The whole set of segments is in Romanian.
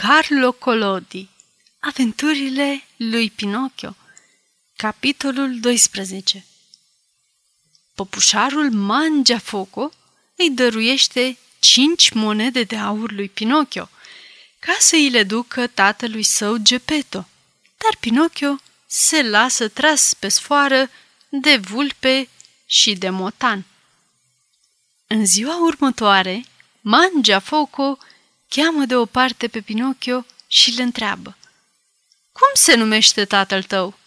Carlo Collodi Aventurile lui Pinocchio Capitolul 12 Păpușarul Mangiafoco îi dăruiește cinci monede de aur lui Pinocchio ca să îi le ducă tatălui său Geppetto. Dar Pinocchio se lasă tras pe sfoară de vulpe și de motan. În ziua următoare, Mangiafoco cheamă de o parte pe Pinocchio și îl întreabă. Cum se numește tatăl tău?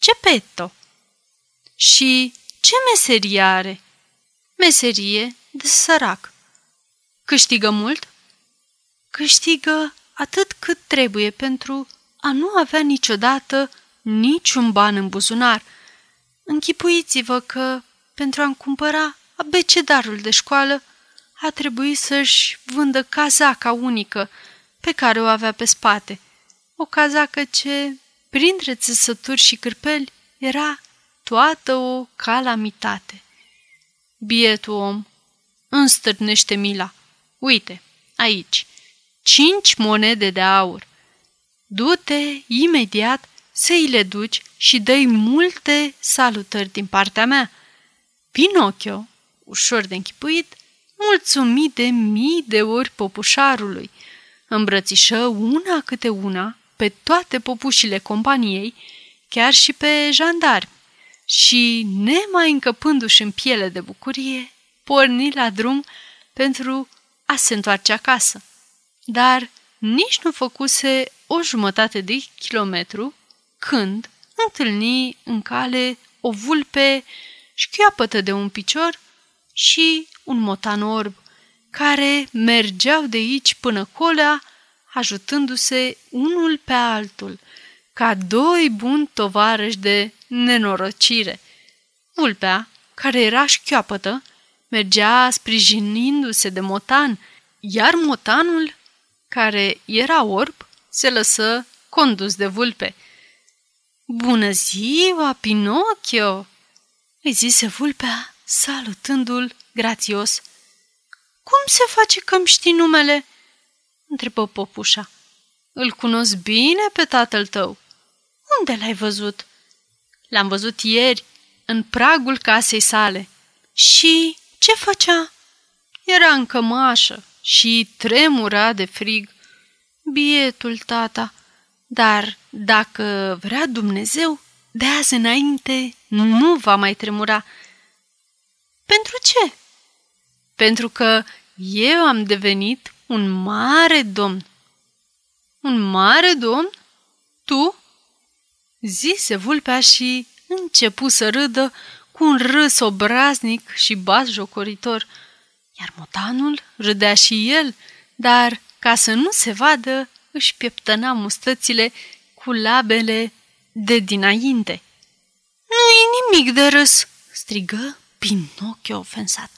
Geppetto. Și ce meserie are? Meserie de sărac. Câștigă mult? Câștigă atât cât trebuie pentru a nu avea niciodată niciun ban în buzunar. Închipuiți-vă că, pentru a-mi cumpăra abecedarul de școală, a trebuit să-și vândă cazaca unică pe care o avea pe spate. O cazacă ce, printre țesături și cârpeli, era toată o calamitate. Bietul om înstârnește mila. Uite, aici, cinci monede de aur. Du-te imediat să-i le duci și dă multe salutări din partea mea. Pinocchio, ușor de închipuit, mulțumit de mii de ori popușarului. Îmbrățișă una câte una pe toate popușile companiei, chiar și pe jandarmi, și, nemai încăpându-și în piele de bucurie, porni la drum pentru a se întoarce acasă. Dar nici nu făcuse o jumătate de kilometru când întâlni în cale o vulpe șchioapătă de un picior și un motan orb, care mergeau de aici până colea, ajutându-se unul pe altul, ca doi buni tovarăși de nenorocire. Vulpea, care era șchioapătă, mergea sprijinindu-se de motan, iar motanul, care era orb, se lăsă condus de vulpe. Bună ziua, Pinocchio!" îi zise vulpea, salutându-l grațios. Cum se face că-mi știi numele?" întrebă popușa. Îl cunosc bine pe tatăl tău. Unde l-ai văzut?" L-am văzut ieri, în pragul casei sale. Și ce făcea? Era în cămașă și tremura de frig. Bietul tata, dar dacă vrea Dumnezeu, de azi înainte nu va mai tremura. Pentru ce? Pentru că eu am devenit un mare domn. Un mare domn? Tu? Zise vulpea și începu să râdă cu un râs obraznic și bas jocoritor. Iar motanul râdea și el, dar, ca să nu se vadă, își pieptăna mustățile cu labele de dinainte. Nu-i nimic de râs!" strigă Pinocchio ofensat.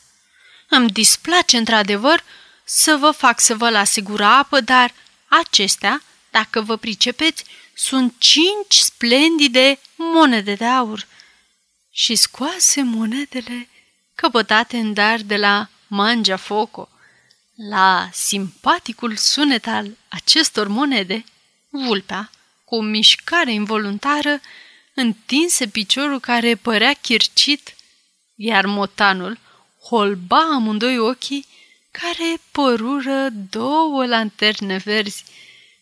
Îmi displace într-adevăr să vă fac să vă las sigura apă, dar acestea, dacă vă pricepeți, sunt cinci splendide monede de aur. Și scoase monedele căpătate în dar de la Mangea Foco. La simpaticul sunet al acestor monede, vulpea, cu o mișcare involuntară, întinse piciorul care părea chircit, iar motanul holba amândoi ochii care părură două lanterne verzi,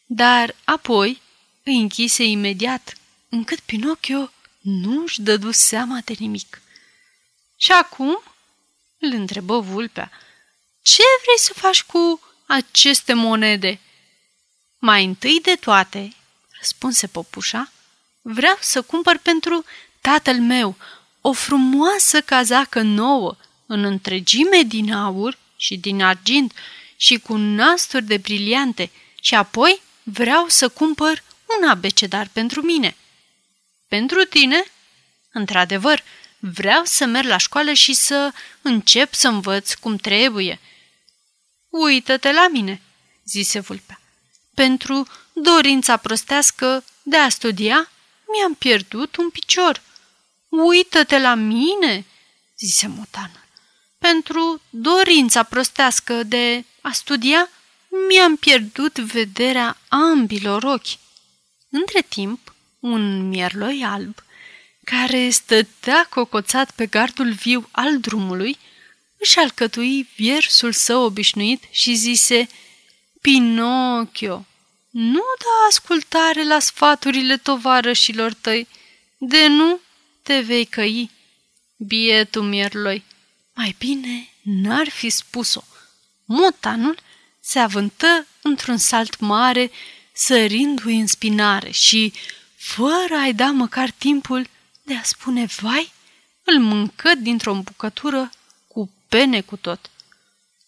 dar apoi îi închise imediat, încât Pinocchio nu își dădu seama de nimic. Și acum? îl întrebă vulpea. Ce vrei să faci cu aceste monede? Mai întâi de toate, răspunse popușa, vreau să cumpăr pentru tatăl meu o frumoasă cazacă nouă, în întregime din aur și din argint și cu nasturi de briliante și apoi vreau să cumpăr un abecedar pentru mine. Pentru tine? Într-adevăr, vreau să merg la școală și să încep să învăț cum trebuie. Uită-te la mine, zise vulpea. Pentru dorința prostească de a studia, mi-am pierdut un picior. Uită-te la mine, zise motanul. Pentru dorința prostească de a studia, mi-am pierdut vederea ambilor ochi. Între timp, un mierloi alb, care stătea cocoțat pe gardul viu al drumului, își alcătui viersul său obișnuit și zise Pinocchio, nu da ascultare la sfaturile tovarășilor tăi, de nu te vei căi. Bietul mierloi, mai bine n-ar fi spus-o. Motanul se avântă într-un salt mare, sărindu-i în spinare și, fără a-i da măcar timpul de a spune vai, îl mâncă dintr-o bucătură cu pene cu tot.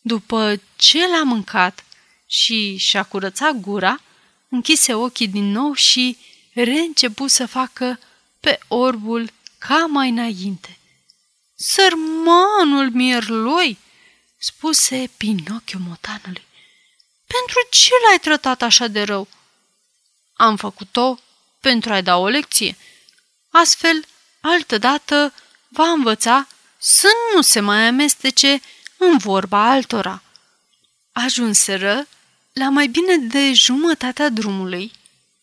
După ce l-a mâncat și și-a curățat gura, închise ochii din nou și reîncepu să facă pe orbul ca mai înainte. Sărmanul mierloi, spuse Pinocchio motanului. Pentru ce l-ai tratat așa de rău? Am făcut-o pentru a-i da o lecție. Astfel, altădată va învăța să nu se mai amestece în vorba altora. Ajunseră la mai bine de jumătatea drumului,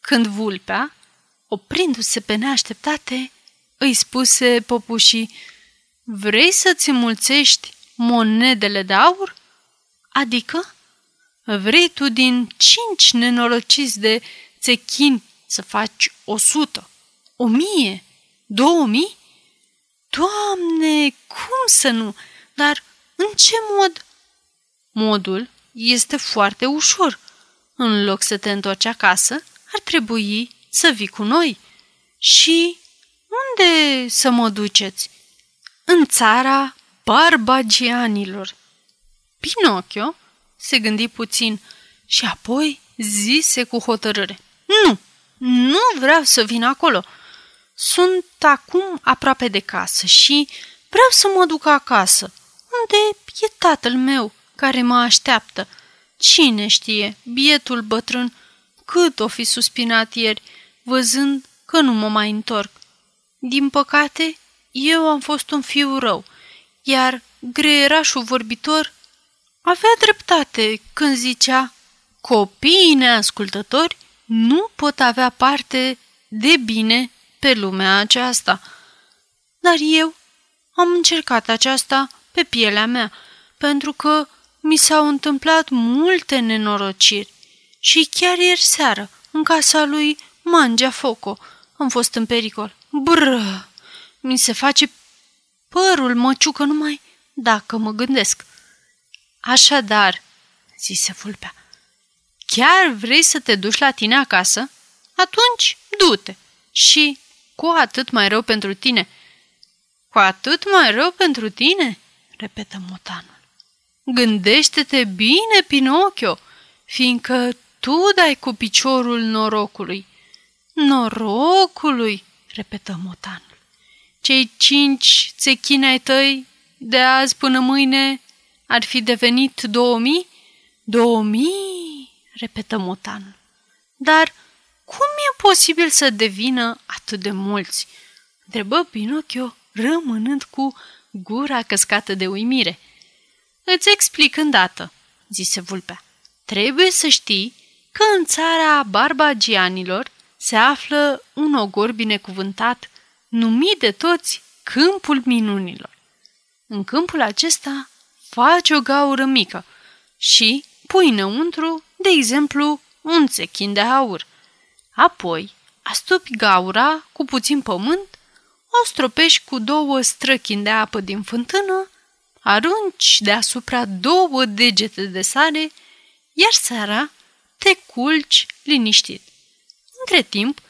când vulpea, oprindu-se pe neașteptate, îi spuse popușii, Vrei să-ți mulțești monedele de aur? Adică? Vrei tu din cinci nenorociți de țechini să faci o sută, o mie, două mii? Doamne, cum să nu? Dar în ce mod? Modul este foarte ușor. În loc să te întorci acasă, ar trebui să vii cu noi. Și unde să mă duceți? În țara barbagianilor. Pinocchio se gândi puțin și apoi zise cu hotărâre. Nu, nu vreau să vin acolo. Sunt acum aproape de casă și vreau să mă duc acasă, unde e tatăl meu care mă așteaptă. Cine știe, bietul bătrân, cât o fi suspinat ieri, văzând că nu mă mai întorc. Din păcate, eu am fost un fiu rău, iar greierașul vorbitor avea dreptate când zicea copiii neascultători nu pot avea parte de bine pe lumea aceasta. Dar eu am încercat aceasta pe pielea mea, pentru că mi s-au întâmplat multe nenorociri și chiar ieri seară, în casa lui Mangea Foco, am fost în pericol. Bră! Mi se face părul măciucă numai dacă mă gândesc. Așadar, zise Fulpea, chiar vrei să te duci la tine acasă? Atunci, du-te. Și cu atât mai rău pentru tine. Cu atât mai rău pentru tine? repetă motanul. Gândește-te bine, Pinocchio, fiindcă tu dai cu piciorul norocului. Norocului, repetă motanul. Cei cinci țechini ai tăi de azi până mâine ar fi devenit două mii? Două mii, repetă motanul. Dar cum e posibil să devină atât de mulți? Întrebă Pinocchio, rămânând cu gura căscată de uimire. Îți explic îndată, zise vulpea. Trebuie să știi că în țara barbagianilor se află un ogor binecuvântat, numit de toți Câmpul Minunilor. În câmpul acesta faci o gaură mică și pui înăuntru, de exemplu, un țechin de aur. Apoi, astupi gaura cu puțin pământ, o stropești cu două străchini de apă din fântână, arunci deasupra două degete de sare, iar seara te culci liniștit. Între timp,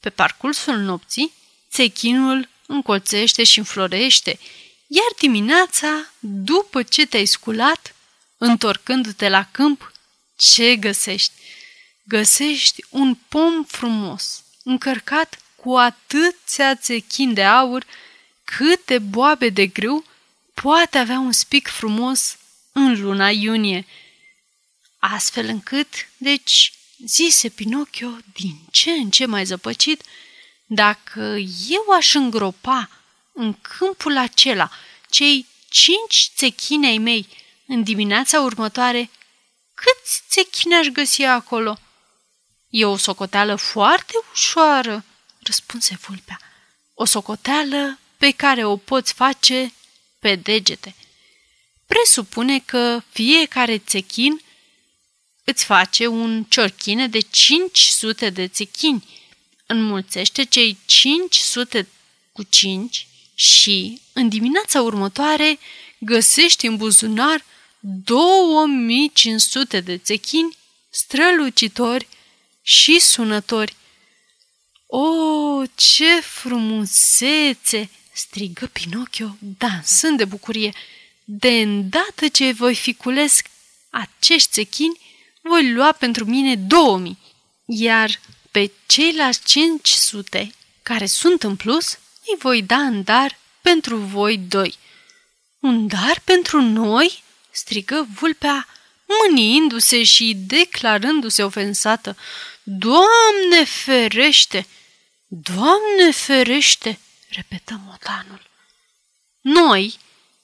pe parcursul nopții, țechinul încolțește și înflorește, iar dimineața, după ce te-ai sculat, întorcându-te la câmp, ce găsești? Găsești un pom frumos, încărcat cu atâția țechin de aur, câte boabe de grâu poate avea un spic frumos în luna iunie. Astfel încât, deci, zise Pinocchio din ce în ce mai zăpăcit, dacă eu aș îngropa în câmpul acela cei cinci țechinei mei în dimineața următoare, Câți țechini aș găsi acolo?" E o socoteală foarte ușoară," răspunse vulpea. O socoteală pe care o poți face pe degete. Presupune că fiecare țechin îți face un ciorchine de 500 de țechini. Înmulțește cei 500 cu 5 și, în dimineața următoare, găsești în buzunar 2500 de țechini strălucitori și sunători. O, ce frumusețe!" strigă Pinocchio, dansând de bucurie. De îndată ce voi fi cules acești țechini, voi lua pentru mine 2000, iar pe ceilalți 500 care sunt în plus, îi voi da în dar pentru voi doi. Un dar pentru noi?" strigă vulpea, mâniindu-se și declarându-se ofensată. Doamne ferește! Doamne ferește! repetă motanul. Noi,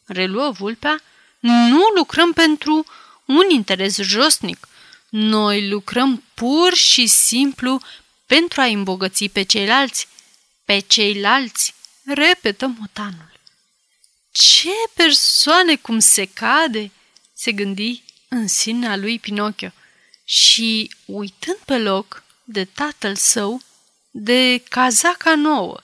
reluă vulpea, nu lucrăm pentru un interes josnic. Noi lucrăm pur și simplu pentru a îmbogăți pe ceilalți. Pe ceilalți, repetă motanul. Ce persoane cum se cade, se gândi în sinea lui Pinocchio și, uitând pe loc de tatăl său, de cazaca nouă,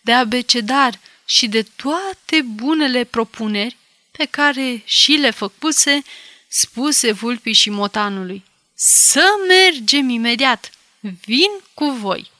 de abecedar și de toate bunele propuneri pe care și le făcuse, spuse vulpii și motanului. Să mergem imediat! Vin cu voi!